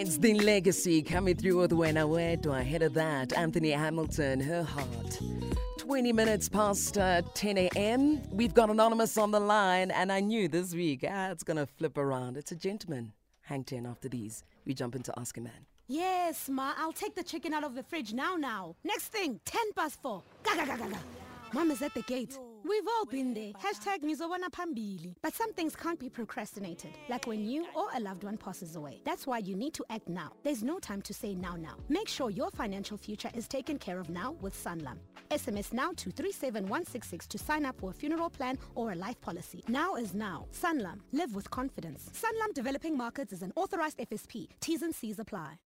It's the legacy coming through with When I Went. Ahead of that, Anthony Hamilton, Her Heart. 20 minutes past uh, 10 a.m. We've got Anonymous on the line, and I knew this week ah, it's going to flip around. It's a gentleman. Hang 10 after these. We jump into Ask a Man. Yes, Ma, I'll take the chicken out of the fridge now, now. Next thing, 10 past 4. Gaga, gaga, gaga. Mom is at the gate. We've all been there. Hashtag phambili. But some things can't be procrastinated, like when you or a loved one passes away. That's why you need to act now. There's no time to say now now. Make sure your financial future is taken care of now with Sanlam. SMS now to 37166 to sign up for a funeral plan or a life policy. Now is now. Sanlam. Live with confidence. Sanlam Developing Markets is an authorized FSP. T's and C's apply.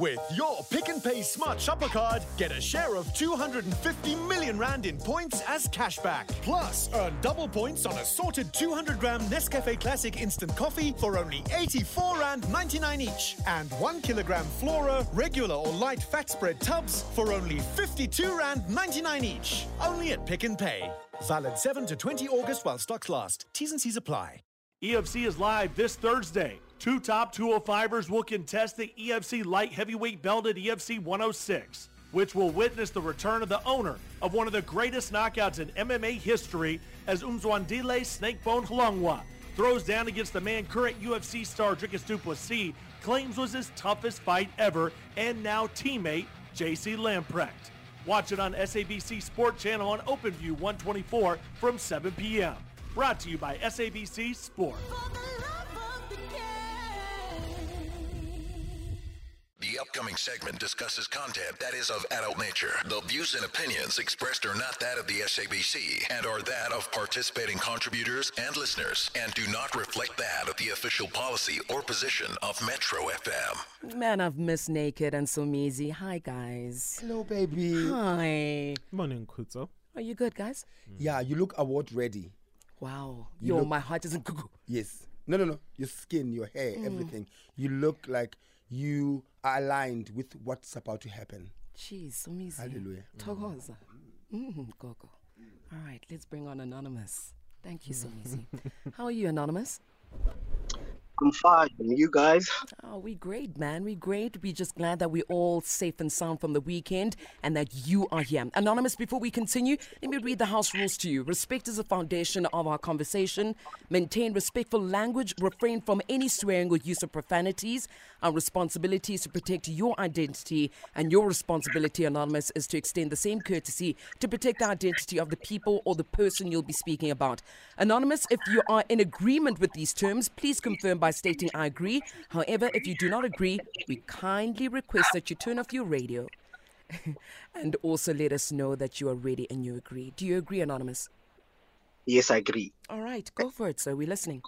With your Pick and Pay Smart Shopper card, get a share of 250 million Rand in points as cashback. Plus, earn double points on assorted 200 gram Nescafe Classic instant coffee for only 84 Rand 99 each. And 1 kilogram Flora, regular or light fat spread tubs for only 52 Rand 99 each. Only at Pick and Pay. Valid 7 to 20 August while stocks last. T's and C's apply. EFC is live this Thursday. Two top 205ers will contest the EFC light heavyweight belt at EFC 106, which will witness the return of the owner of one of the greatest knockouts in MMA history as Umzwandile Snakebone Hlongwa throws down against the man current UFC star Dricus Du Plessis claims was his toughest fight ever and now teammate JC Lamprecht. Watch it on SABC Sport Channel on OpenView 124 from 7 p.m. Brought to you by SABC Sport. The upcoming segment discusses content that is of adult nature. The views and opinions expressed are not that of the SABC and are that of participating contributors and listeners and do not reflect that of the official policy or position of Metro FM. Man, I've missed Naked and Somizi. Hi, guys. Hello, baby. Hi. Morning, Khutso. Are you good, guys? Yeah, you look award ready. Wow. You Yo, look- my heart isn't cuckoo. Yes. No, no, no. Your skin, your hair, mm. everything. You look like you are aligned with what's about to happen. Jeez, Somizi. Hallelujah. Togoza. Mm, Gogo. All right, let's bring on Anonymous. Thank you, Somizi. How are you, Anonymous? I'm fine. You guys? Oh, we great, man. We great. We just glad that we're all safe and sound from the weekend and that you are here. Anonymous, before we continue, let me read the house rules to you. Respect is the foundation of our conversation. Maintain respectful language. Refrain from any swearing or use of profanities. Our responsibility is to protect your identity, and your responsibility, Anonymous, is to extend the same courtesy to protect the identity of the people or the person you'll be speaking about. Anonymous, if you are in agreement with these terms, please confirm by stating I agree. However, if you do not agree, we kindly request that you turn off your radio and also let us know that you are ready and you agree. Do you agree, Anonymous? Yes, I agree. All right, go for it, sir. We're listening.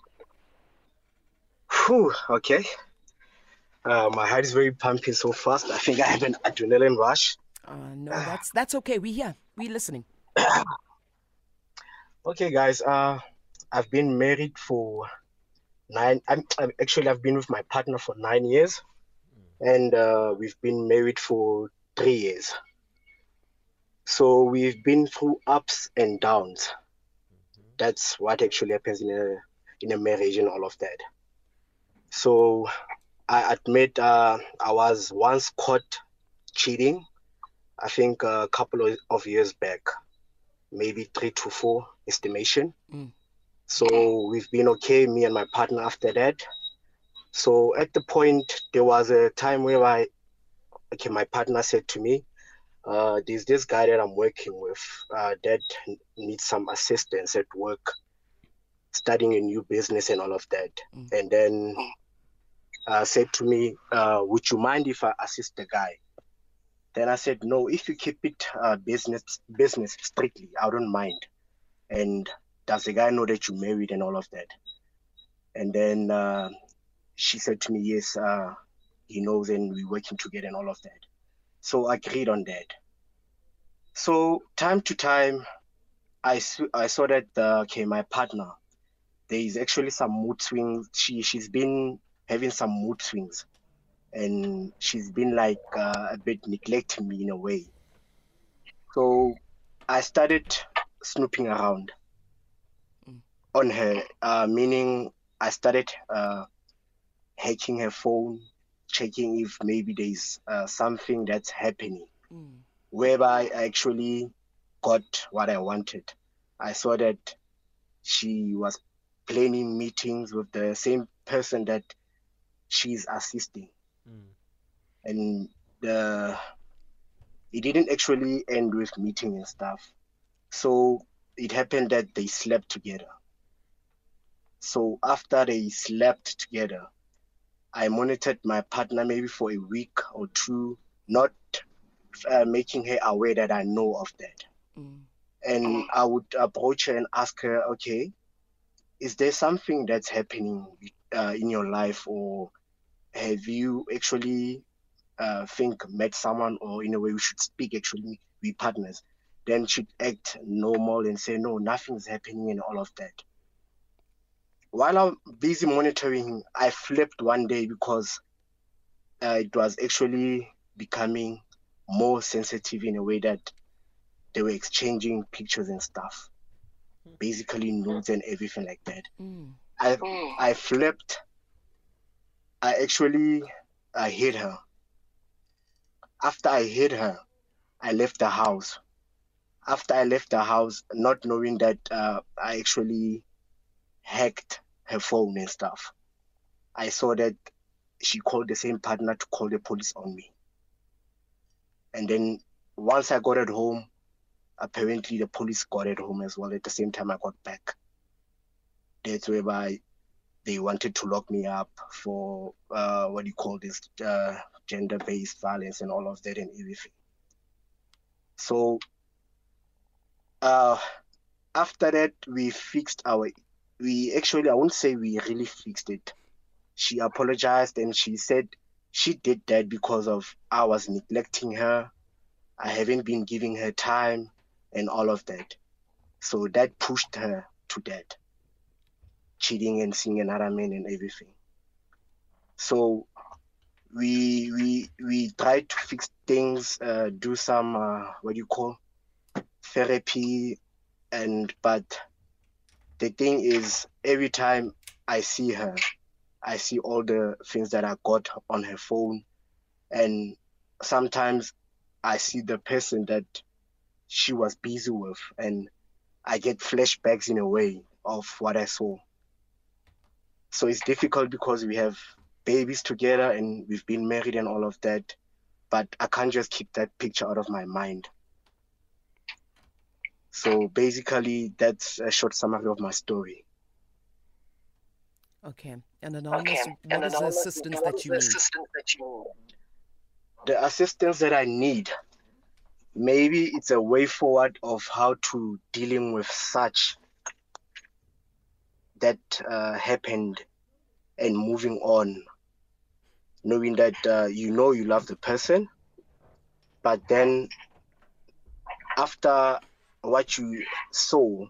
Whew, okay. Uh, my heart is very pumping so fast. I think I have an adrenaline rush. Uh, no, that's that's okay. We here. We listening. Okay, guys. Uh, I've been married for nine. I'm, I'm actually I've been with my partner for nine years, and uh, we've been married for three years. So we've been through ups and downs. That's what actually happens in a in a marriage and all of that. So I admit uh, I was once caught cheating. I think a couple of, years back, maybe three to four estimation. Mm. So we've been okay, me and my partner after that. So at the point, there was a time where I, okay, my partner said to me, uh, there's this guy that I'm working with uh, that needs some assistance at work, starting a new business and all of that. Mm. And then uh, said to me, uh, would you mind if I assist the guy? Then I said, no, if you keep it uh, business business strictly, I don't mind. And does the guy know that you married and all of that? And then uh, she said to me, yes, uh, he knows and we're working together and all of that. So I agreed on that. So time to time, I I saw that, uh, okay, my partner, there is actually some mood swings. She, she's been having some mood swings and she's been like uh, a bit neglecting me in a way. So I started snooping around on her, uh, meaning I started uh, hacking her phone, checking if maybe there's uh, something that's happening, whereby I actually got what I wanted. I saw that she was planning meetings with the same person that she's assisting, and the it didn't actually end with meeting and stuff. So it happened that they slept together. So after they slept together, I monitored my partner maybe for a week or two, not uh, making her aware that I know of that. And I would approach her and ask her, okay, is there something that's happening uh, in your life, or have you actually uh, think met someone, or in a way we should speak actually be partners? Then she'd act normal and say, no, nothing's happening and all of that while I'm busy monitoring, I flipped one day because uh, it was actually becoming more sensitive in a way that they were exchanging pictures and stuff, basically nudes and everything like that. I I flipped. I actually I hit her. After I hit her, I left the house. After I left the house, not knowing that uh, I actually hacked her phone and stuff. I saw that she called the same partner to call the police on me. And then once I got at home, apparently the police got at home as well at the same time I got back. That's whereby they wanted to lock me up for uh, what do you call this uh, gender based violence and all of that and everything. So uh, after that, we fixed our we actually I won't say we really fixed it. She apologized and she said she did that because of I was neglecting her. I haven't been giving her time and all of that. So that pushed her to that. Cheating and seeing another man and everything. So we we we tried to fix things, uh, do some uh, what do you call therapy and but the thing is every time I see her, I see all the things that I got on her phone, and sometimes I see the person that she was busy with, and I get flashbacks in a way of what I saw. So it's difficult because we have babies together and we've been married and all of that, but I can't just keep that picture out of my mind. So basically, that's a short summary of my story. Okay. And Anonymous, what is the assistance that you need? The assistance that I need, maybe it's a way forward of how to dealing with such that uh, happened and moving on, knowing that uh, you know you love the person, but then after what you saw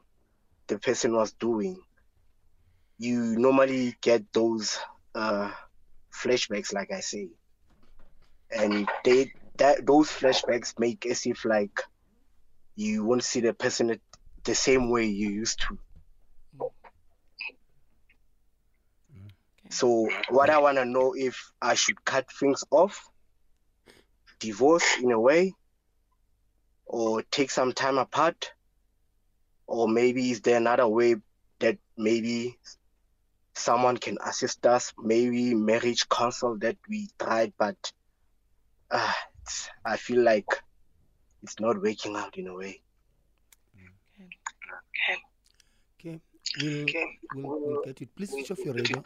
the person was doing, you normally get those uh, flashbacks, like I say, and they that those flashbacks make as if like you won't see the person the same way you used to. So what I want to know if I should cut things off, divorce in a way, or take some time apart, or maybe is there another way that maybe someone can assist us? Maybe marriage counsel that we tried, but uh, it's- I feel like it's not working out in a way. Okay. okay We'll, we'll, we'll get it. Please switch off your radio.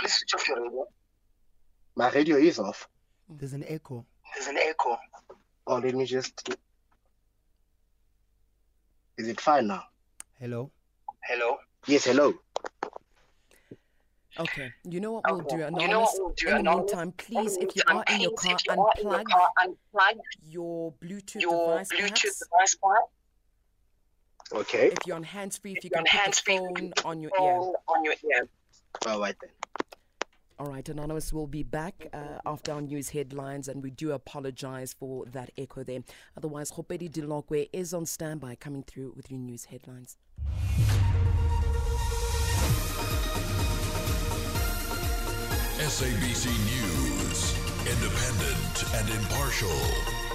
My radio is off. There's an echo. There's an echo. Oh, let me just. Is it fine now? Hello. Hello. Yes, hello. Okay. You know what we'll do, Anonymous? in the meantime, please, if you are in your car, unplug your Bluetooth device, perhaps. Okay. If you're on hands-free, if you can put the phone on your ear. All right then. All right, Anonymous will be back uh, after our news headlines, and we do apologize for that echo there. Otherwise, Khopedi Dilokwe is on standby coming through with your news headlines. SABC News. Independent and impartial.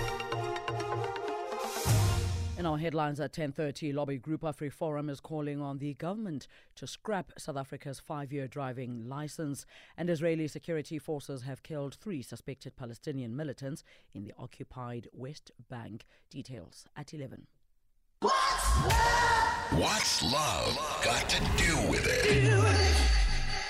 In our headlines at 10:30, lobby group AfriForum is calling on the government to scrap South Africa's five-year driving license. And Israeli security forces have killed three suspected Palestinian militants in the occupied West Bank. Details at 11. What's love got to do with it?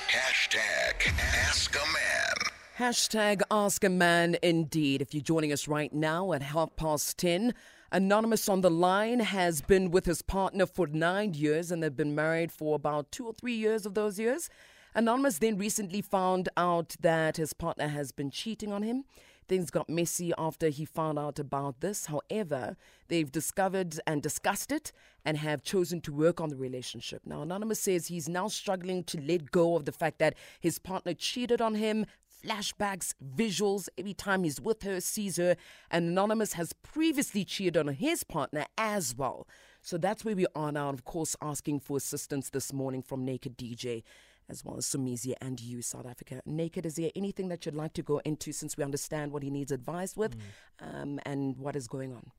Hashtag Ask a Man. Hashtag Ask a Man indeed. If you're joining us right now at half past 10, Anonymous on the line has been with his partner for nine years and they've been married for about two or three years of those years. Anonymous then recently found out that his partner has been cheating on him. Things got messy after he found out about this. However, they've discovered and discussed it and have chosen to work on the relationship. Now, Anonymous says he's now struggling to let go of the fact that his partner cheated on him, flashbacks, visuals every time he's with her, sees her. And Anonymous has previously cheated on his partner as well. So that's where we are now. And Of course, asking for assistance this morning from Naked DJ as well as Somizi and you, South Africa. Naked, is there anything that you'd like to go into since we understand what he needs advice with um, and what is going on?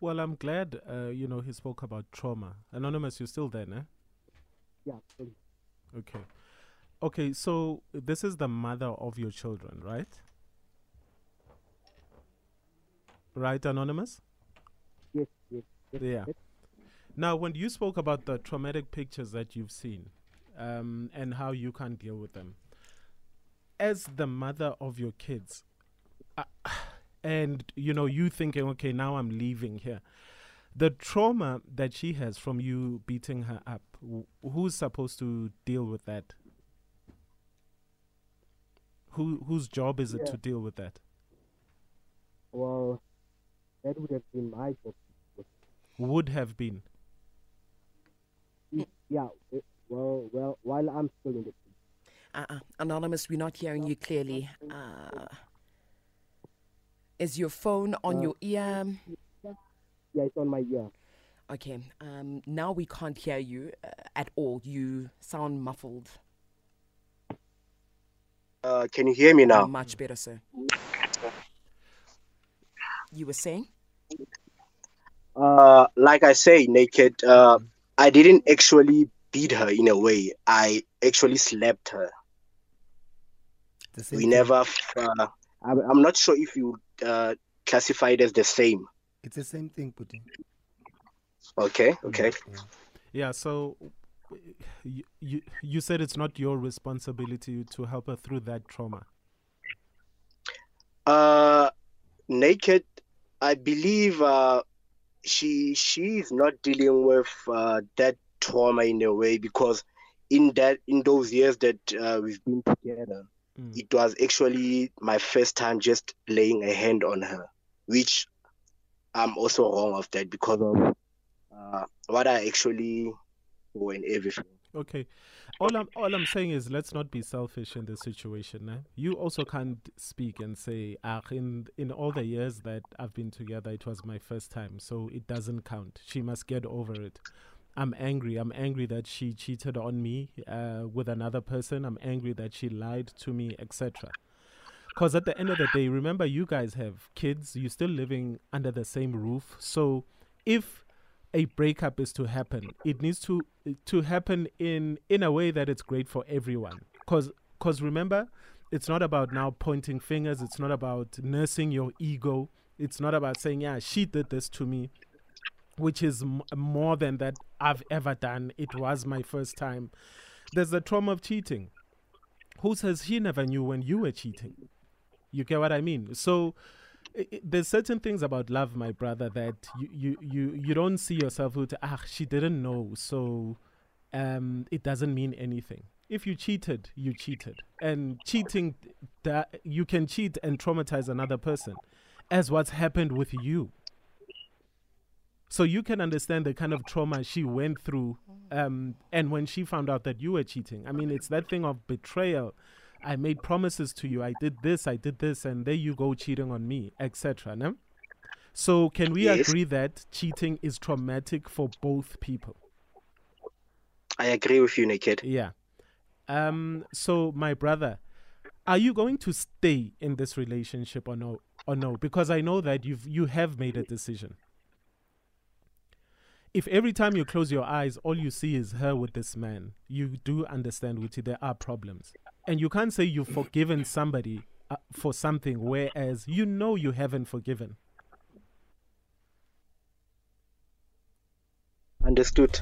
Well, I'm glad, uh, you know, he spoke about trauma. Anonymous, you're still there, ne? Yeah. Okay. Okay, so this is the mother of your children, right? Right, Anonymous? Yes, yes. yes, Yeah. yes. Now, when you spoke about the traumatic pictures that you've seen um, and how you can't deal with them, as the mother of your kids, uh, and you know, you thinking, okay, now I'm leaving here. The trauma that she has from you beating her up, wh- who's supposed to deal with that? Who whose job is it Yeah. to deal with that? Well, that would have been my job. Would have been. Yeah, it, well, well, while I'm still in the Uh-uh. Anonymous, we're not hearing you clearly. Uh, is your phone on your ear? yeah, it's on my ear. Okay. Um, now we can't hear you uh, at all. You sound muffled. Uh, can you hear me now? Much better, sir. You were saying? Uh, like I say, naked. Uh, I didn't actually beat her in a way. I actually slapped her. We thing. never. Uh, I'm, I'm not sure if you uh, classify it as the same. It's the same thing, Putin. Okay, okay. Yeah. Yeah, so you, you you said it's not your responsibility to help her through that trauma. Uh, naked. I believe uh, she she is not dealing with uh, that trauma in a way because in that in those years that uh, we've been together, Mm. it was actually my first time just laying a hand on her, which I'm also wrong of that because of uh, what I actually do and everything. Okay. All I'm all I'm saying is let's not be selfish in this situation. Eh? You also can't speak and say, ah, in in all the years that I've been together, it was my first time, so it doesn't count. She must get over it. I'm angry. I'm angry that she cheated on me uh, with another person. I'm angry that she lied to me, etc. Because at the end of the day, remember, you guys have kids. You're still living under the same roof. So if a breakup is to happen, it needs to to happen in in a way that it's great for everyone. Because because remember, it's not about now pointing fingers. It's not about nursing your ego. It's not about saying, yeah, she did this to me, which is m- more than that I've ever done. It was my first time. There's the trauma of cheating. Who says he never knew when you were cheating? You get what I mean? So there's certain things about love, my brother, that you you you, you don't see yourself with ah she didn't know, so um it doesn't mean anything. If you cheated, you cheated, and cheating, that you can cheat and traumatize another person, as what's happened with you. So you can understand the kind of trauma she went through, um, and when she found out that you were cheating. I mean, it's that thing of betrayal. I made promises to you. I did this. I did this, and there you go cheating on me, etc. No? So can we Yes. agree that cheating is traumatic for both people? I agree with you, naked. Yeah. Um. So my brother, are you going to stay in this relationship or no? Or no? Because I know that you've you have made a decision. If every time you close your eyes, all you see is her with this man, you do understand, which there are problems, and you can't say you've forgiven somebody uh, for something, whereas you know you haven't forgiven. Understood.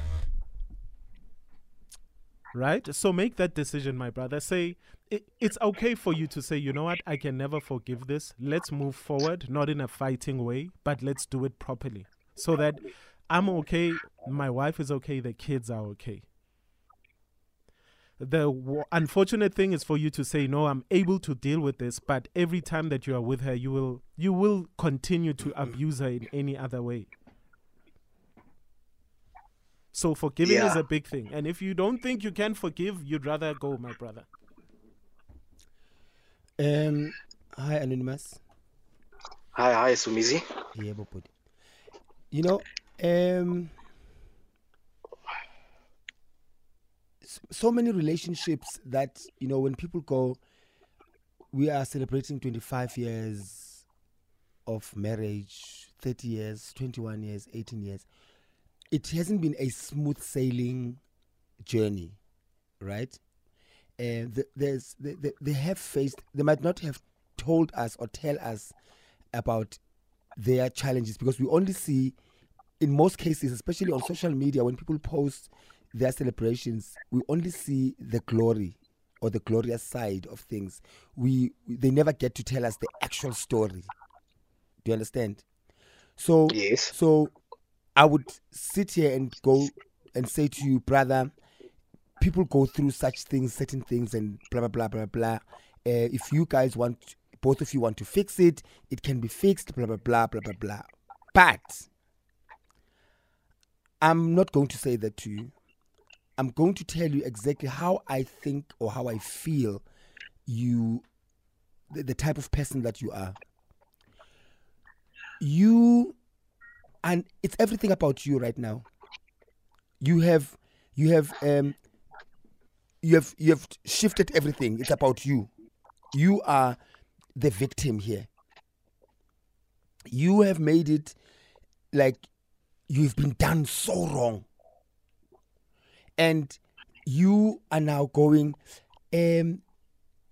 Right? So make that decision, my brother. Say it, it's okay for you to say, you know what, I can never forgive this. Let's move forward, not in a fighting way, but let's do it properly. So that I'm okay, my wife is okay, the kids are okay. The w- unfortunate thing is for you to say no i'm able to deal with this but every time that you are with her you will you will continue to abuse her in any other way so forgiving is a big thing and if you don't think you can forgive you'd rather go my brother Um, hi, Anonymous. Hi, hi, Somizi. Yeah, Bobodi. You know, um, so many relationships that you know when people go, we are celebrating 25 years of marriage, 30 years, 21 years, 18 years. It hasn't been a smooth sailing journey, right? And th- there's they, they have faced. They might not have told us or tell us about their challenges because we only see in most cases especially on social media when people post their celebrations we only see the glory or the glorious side of things. We they never get to tell us the actual story. Do you understand? So Yes. so i would sit here and go and say to you brother people go through such things certain things and blah blah blah blah blah. Uh, if you guys want both of you want to fix it it can be fixed blah blah blah blah blah blah. But i'm not going to say that to you i'm going to tell you exactly how i think or how i feel you the, the type of person that you are. You and it's everything about you right now. You have you have um you have you have shifted everything. It's about you. You are the victim here. You have made it like you've been done so wrong and you are now going um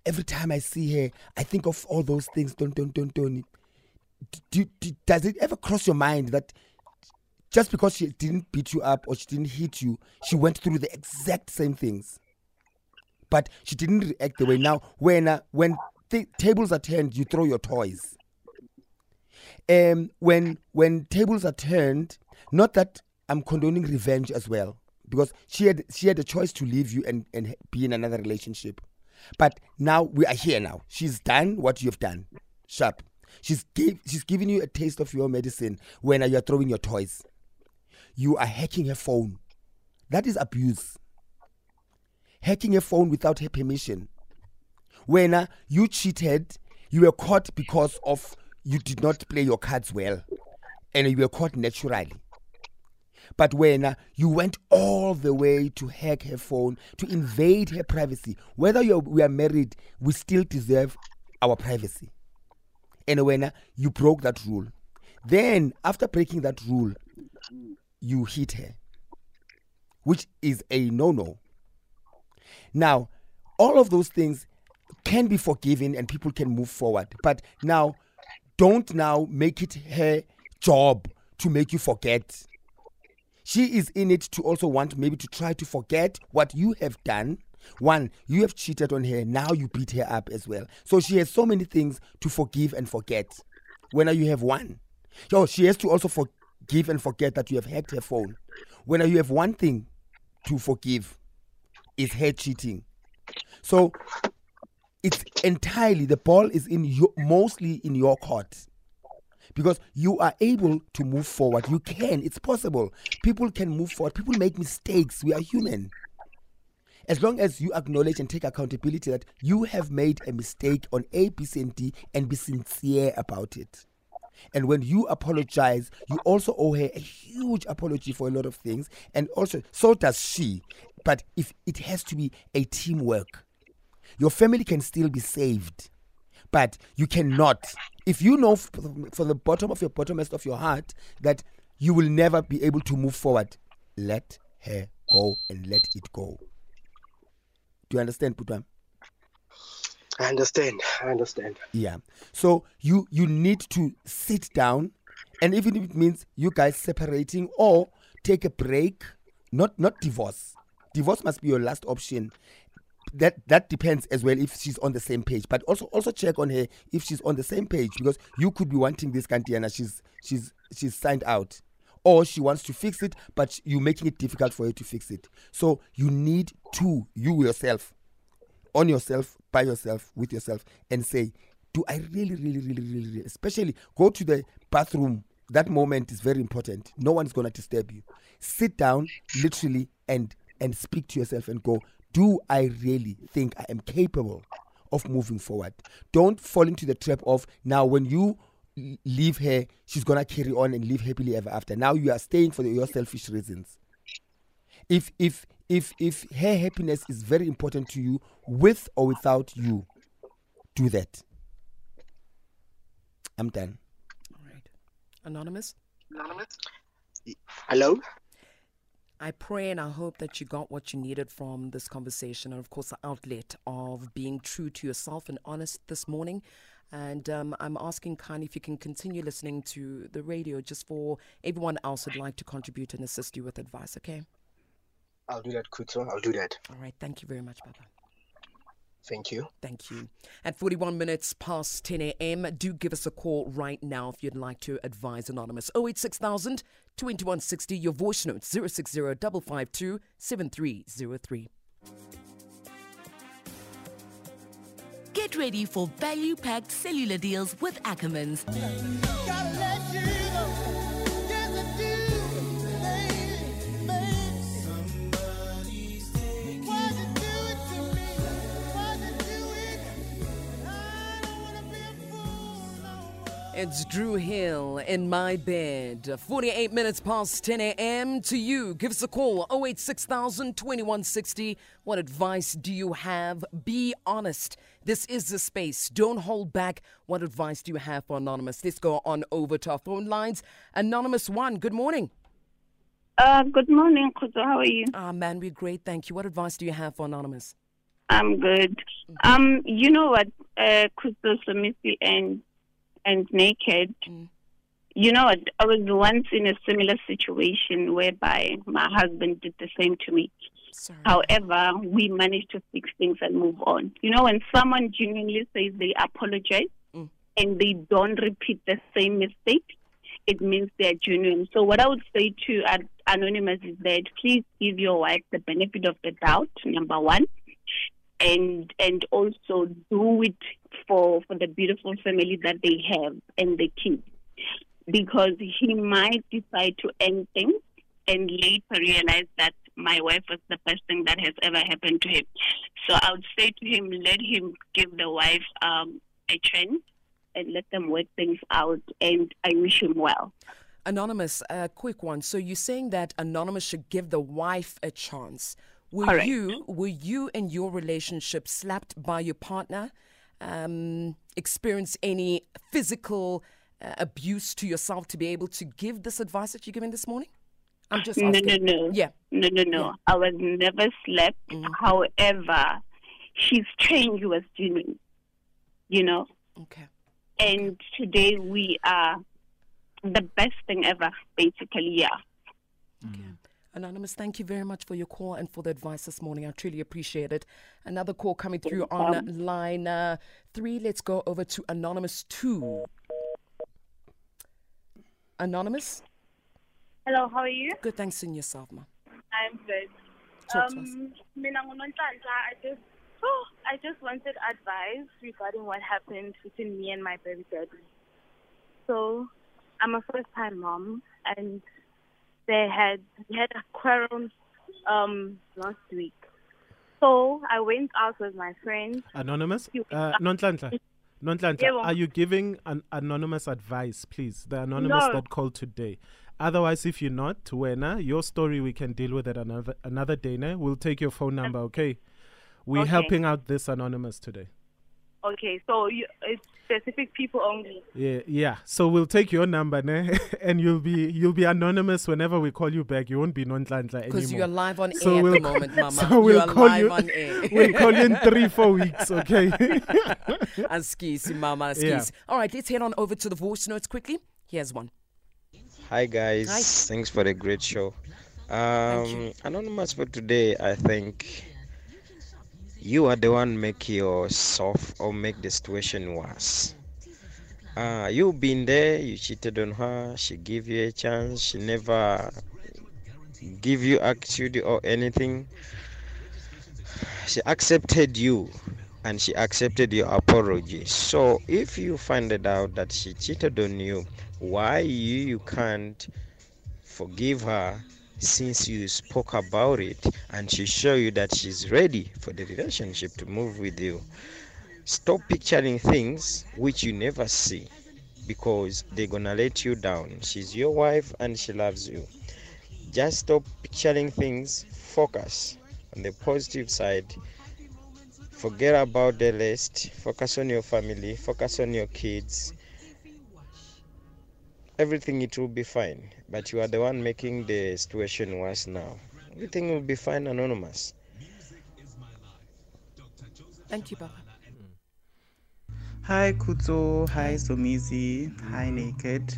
every time i see her i think of all those things don't don't don't don't do, do, does it ever cross your mind that just because she didn't beat you up or she didn't hit you she went through the exact same things? But she didn't react the way. Now when uh, when th- tables are turned you throw your toys. Um when when tables are turned not that i'm condoning revenge as well because she had she had a choice to leave you and and be in another relationship. But now we are here now. She's done what you've done. Sharp she's gave she's giving you a taste of your medicine when you're throwing your toys. You are hacking her phone. That is abuse. Hacking a phone without her permission. When you cheated, you were caught because of you did not play your cards well, and you were caught naturally. But when you went all the way to hack her phone, to invade her privacy, whether you're, we are married, we still deserve our privacy. And when you broke that rule, then after breaking that rule, you hit her, which is a no no. Now, all of those things can be forgiven and people can move forward. But now, don't now make it her job to make you forget. She is in it to also want maybe to try to forget what you have done. One, you have cheated on her. Now you beat her up as well. So she has so many things to forgive and forget. When you have one, so she has to also forgive and forget that you have hacked her phone. When you have one thing to forgive, is her cheating. So it's entirely the ball is in your mostly in your court because you are able to move forward. You can, it's possible. People can move forward. People make mistakes. We are human. As long as you acknowledge and take accountability that you have made a mistake on A, B, C, and D and be sincere about it. And when you apologize, you also owe her a huge apology for a lot of things. And also, so does she. But if it has to be a teamwork, Your family can still be saved, but you cannot. If you know f- for the bottom of your bottomest of your heart that you will never be able to move forward, let her go and let it go. Do you understand, Putwam? I understand. I understand. Yeah. So you you need to sit down, and even if it means you guys separating or take a break, not not divorce. Divorce must be your last option. That that depends as well if she's on the same page. But also also check on her if she's on the same page because you could be wanting this Kantiana. She's she's she's signed out. Or she wants to fix it, but you're making it difficult for her to fix it. So you need to, you yourself, on yourself, by yourself, with yourself, and say, Do I really, really, really, really, really, especially go to the bathroom. That moment is very important. No one's gonna disturb you. Sit down, literally, and and speak to yourself and go, Do I really think I am capable of moving forward? Don't fall into the trap of now when you leave her, she's gonna carry on and live happily ever after. Now you are staying for the, your selfish reasons if if if if her happiness is very important to you with or without you do that i'm done All right. Anonymous? Anonymous, Hello? I pray and I hope that you got what you needed from this conversation and, of course, the outlet of being true to yourself and honest this morning. And um, I'm asking Khan if you can continue listening to the radio just for everyone else who'd like to contribute and assist you with advice, okay? I'll do that, Kuto. I'll do that. All right. Thank you very much, Baba. Thank you. Thank you. At 41 minutes past 10 a.m., do give us a call right now if you'd like to advise Anonymous. 086,000 2160, your voice note 060 552 7303. Get ready for value packed cellular deals with Ackermans. It's Drew Hill in my bed. 48 minutes past 10 a.m. to you. Give us a call 086,000 2160. What advice do you have? Be honest. This is the space. Don't hold back. What advice do you have for Anonymous? Let's go on over to our phone lines. Anonymous 1, good morning. Uh, good morning, Kuzo. How are you? Ah, man, we're great. Thank you. What advice do you have for Anonymous? I'm good. Um, you know what, uh, Kuzo, Samisi, and and Naked. You know what? I was once in a similar situation whereby my husband did the same to me. Sorry. However, we managed to fix things and move on. You know, when someone genuinely says they apologize Mm. and they don't repeat the same mistake, it means they're genuine. So, what I would say to Anonymous is that please give your wife the benefit of the doubt, number one, and and also do it for for the beautiful family that they have and the kids, because he might decide to end things and later realize that my wife was the best thing that has ever happened to him. So I would say to him, let him give the wife um, a chance and let them work things out. And I wish him well. Anonymous, a quick one. So you're saying that Anonymous should give the wife a chance. Were Correct. you were you in your relationship slapped by your partner? Um, experience any physical uh, abuse to yourself to be able to give this advice that you're giving this morning? I'm just No, asking. no, no. Yeah. No, no, no. Yeah. I was never slapped. Mhm. However, his change was genuine, you know. Okay. And today we are the best thing ever, basically, yeah. Anonymous, thank you very much for your call and for the advice this morning. I truly appreciate it. Another call coming through on line uh, three. Let's go over to Anonymous two. Anonymous, Hello, how are you? good. Thanks in yourself, ma. I'm good. Talk to us. Um, mina nguNonhlanhla, I just, oh, I just wanted advice regarding what happened between me and my baby daddy. So, I'm a first-time mom, and they had we had a quarrel um last week. So I went out with my friends. Anonymous? Uh. Nonhlanhla, Yebo. are you giving an anonymous advice, please? The anonymous No. that called today. Otherwise, if you're not, Wena, your story we can deal with it another another day. Ne? We'll take your phone number, okay? We're Okay. helping out this anonymous today. Okay, so you, it's specific people only. Yeah, yeah. So we'll take your number, ne? and you'll be you'll be anonymous whenever we call you back. You won't be Nonhlanhla anymore. Because you're live on So air we'll at the moment, Mama. So we'll you are call live you. on air. we'll call you in three, four weeks. Okay. Askisi, Mama, Yeah. Askisi. All right, let's head on over to the voice notes quickly. Here's one. Hi guys, Hi. thanks for the great show. Um, anonymous for today, I think you are the one make yourself or make the situation worse. Uh, you been there, you cheated on her, she gave you a chance, she never give you attitude or anything. She accepted you and she accepted your apology. So if you find it out that she cheated on you, why you, you can't forgive her since you spoke about it and she show you that she's ready for the relationship to move with you stop picturing things which you never see because they're gonna let you down. She's your wife and she loves you. Just stop picturing things focus on the positive side. Forget about the list focus on your family. Focus on your kids everything it will be fine but you are the one making the situation worse now everything will be fine anonymous Thank you, Papa. Hi Kuto, hi Somizi, hi Naked.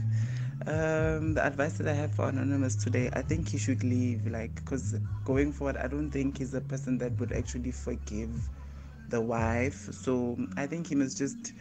Um, the advice that I have for Anonymous today, I think he should leave. Like, because going forward, I don't think he's a person that would actually forgive the wife. So I think he must just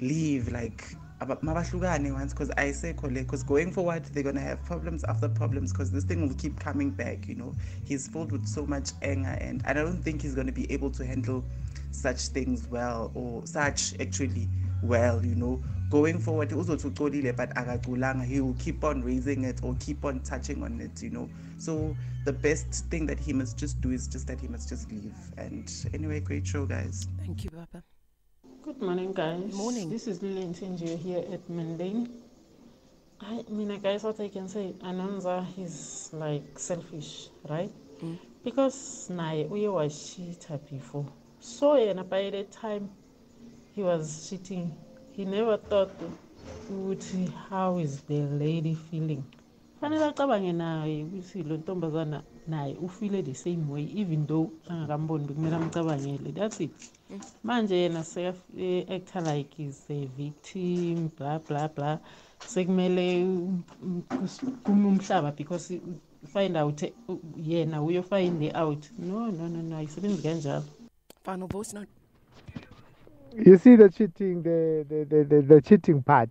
leave. Like, aba- mabahlukane once because I say because going forward they're gonna have problems after problems because this thing will keep coming back. You know, he's filled with so much anger, and I don't think he's gonna be able to handle such things well or such actually well. You know, going forward to Tolile, but akakulanga, he will keep on raising it or keep on touching on it. You know, so the best thing that he must just do is just that he must just leave. And anyway, great show, guys. Thank you, Papa. Good morning, guys. Morning. This is Lillian Tinjio here at Mundane. I mean, guys, what I can say, Anonza, he's like selfish, right? Mm. Because naye uye washita before. So yena by the time he was cheating, he never thought ukuthi how is the lady feeling. Fanele acabange naye ukuthi lo ntombazana naye ufile the same way even though angakamboni bekumele amcabangele. That's it. Manje yena seka-acta like is a victim blah blah blah sekumele um, um, kus- kume umhlaba because find out u- yena uyofinde out no no no no ayisebenzi kanjalo Final voice note. You see the cheating, the the, the, the, the cheating part.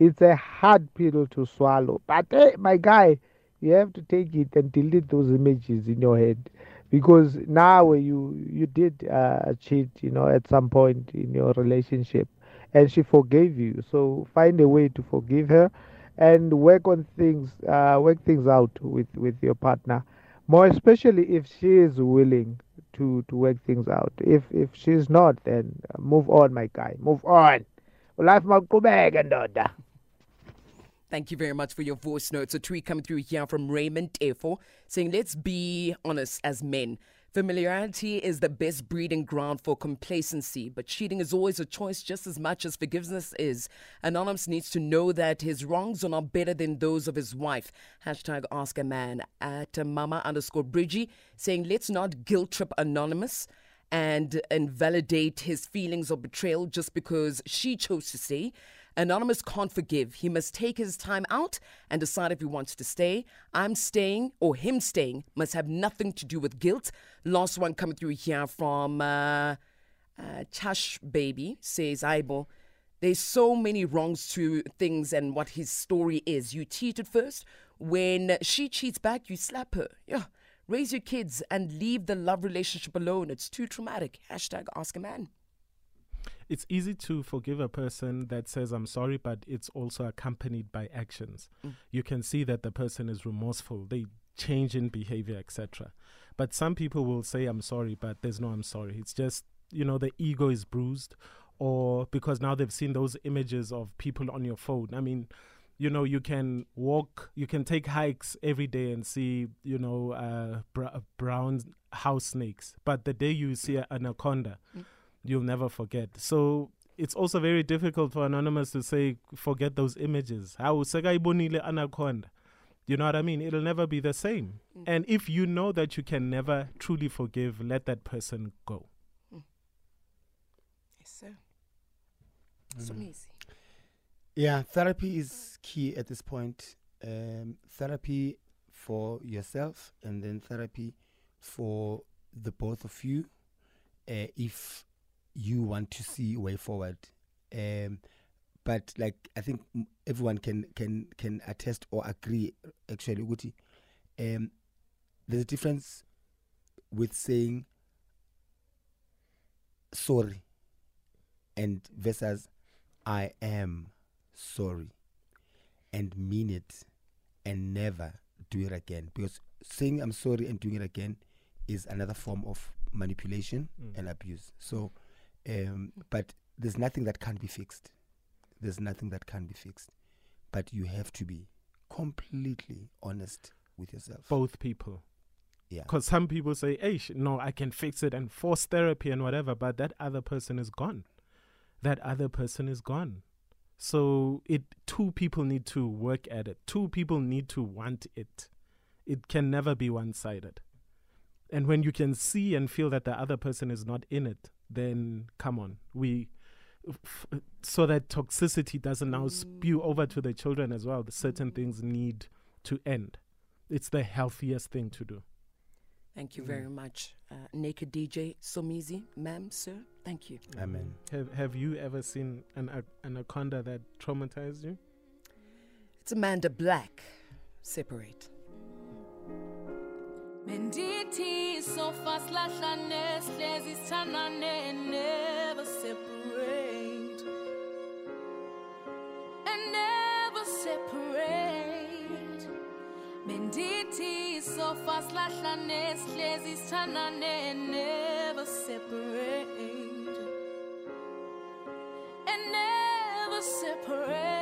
It's a hard pill to swallow. But hey, my guy, you have to take it and delete those images in your head because now you you did uh, cheat, you know, at some point in your relationship, and she forgave you. So find a way to forgive her, and work on things, uh, work things out with with your partner. More especially if she is willing to to work things out. If if she's not, then move on, my guy. Move on. Life maqhubeke ndoda. Thank you very much for your voice notes. A tweet coming through here from Raymond Efo saying, Let's be honest as men. Familiarity is the best breeding ground for complacency, but cheating is always a choice just as much as forgiveness is. Anonymous needs to know that his wrongs are not better than those of his wife. Hashtag ask a man at mama underscore Bridgie saying, Let's not guilt trip Anonymous and invalidate his feelings of betrayal just because she chose to stay. Anonymous can't forgive. He must take his time out and decide if he wants to stay. I'm staying or him staying must have nothing to do with guilt. Last one coming through here from uh, uh, Chash Baby says, Aibo, there's so many wrongs to things and what his story is. You cheated first. When she cheats back, you slap her. Yeah. Raise your kids and leave the love relationship alone. It's too traumatic. Hashtag ask a man. It's easy to forgive a person that says I'm sorry, but it's also accompanied by actions. Mm. You can see that the person is remorseful. They change in behavior, etc. But some people will say I'm sorry, but there's no I'm sorry. It's just you know the ego is bruised, or because now they've seen those images of people on your phone. I mean, you know you can walk you can take hikes every day and see you know uh, br- brown house snakes but the day you see an anaconda Mm. You'll never forget so it's also very difficult for anonymous to say forget those images how sekayibonile anaconda you know what i mean it'll never be the same Mm. and if you know that you can never truly forgive let that person go Yes, sir. So Mm. easy. Yeah, therapy is key at this point. Um, therapy for yourself, and then therapy for the both of you, uh, if you want to see a way forward. Um, but like I think everyone can can can attest or agree. Actually, Uguti, um, there's a difference with saying sorry and versus I am sorry and mean it and never do it again because saying I'm sorry and doing it again is another form of manipulation Mm. and abuse. So, um, but there's nothing that can't be fixed. There's nothing that can be fixed, but you have to be completely honest with yourself. both people. Yeah. because some people say hey sh- no i can fix it and force therapy and whatever but that other person is gone. That other person is gone. So it two people need to work at it. Two people need to want it. It can never be one-sided. And when you can see and feel that the other person is not in it then come on we f- so that toxicity doesn't now spew over to the children as well the certain things need to end it's the healthiest thing to do Thank you Mm. very much. Uh, Naked DJ Somizi, ma'am, sir. Thank you. Amen. Have Have you ever seen an an anaconda that traumatized you? It's Amanda Black. Separate. Mendithi sofa silahlane sihlezi sithandane never separate. And never separate. Mendithi sofa silahlane sihlezi sithandane never separate. And never separate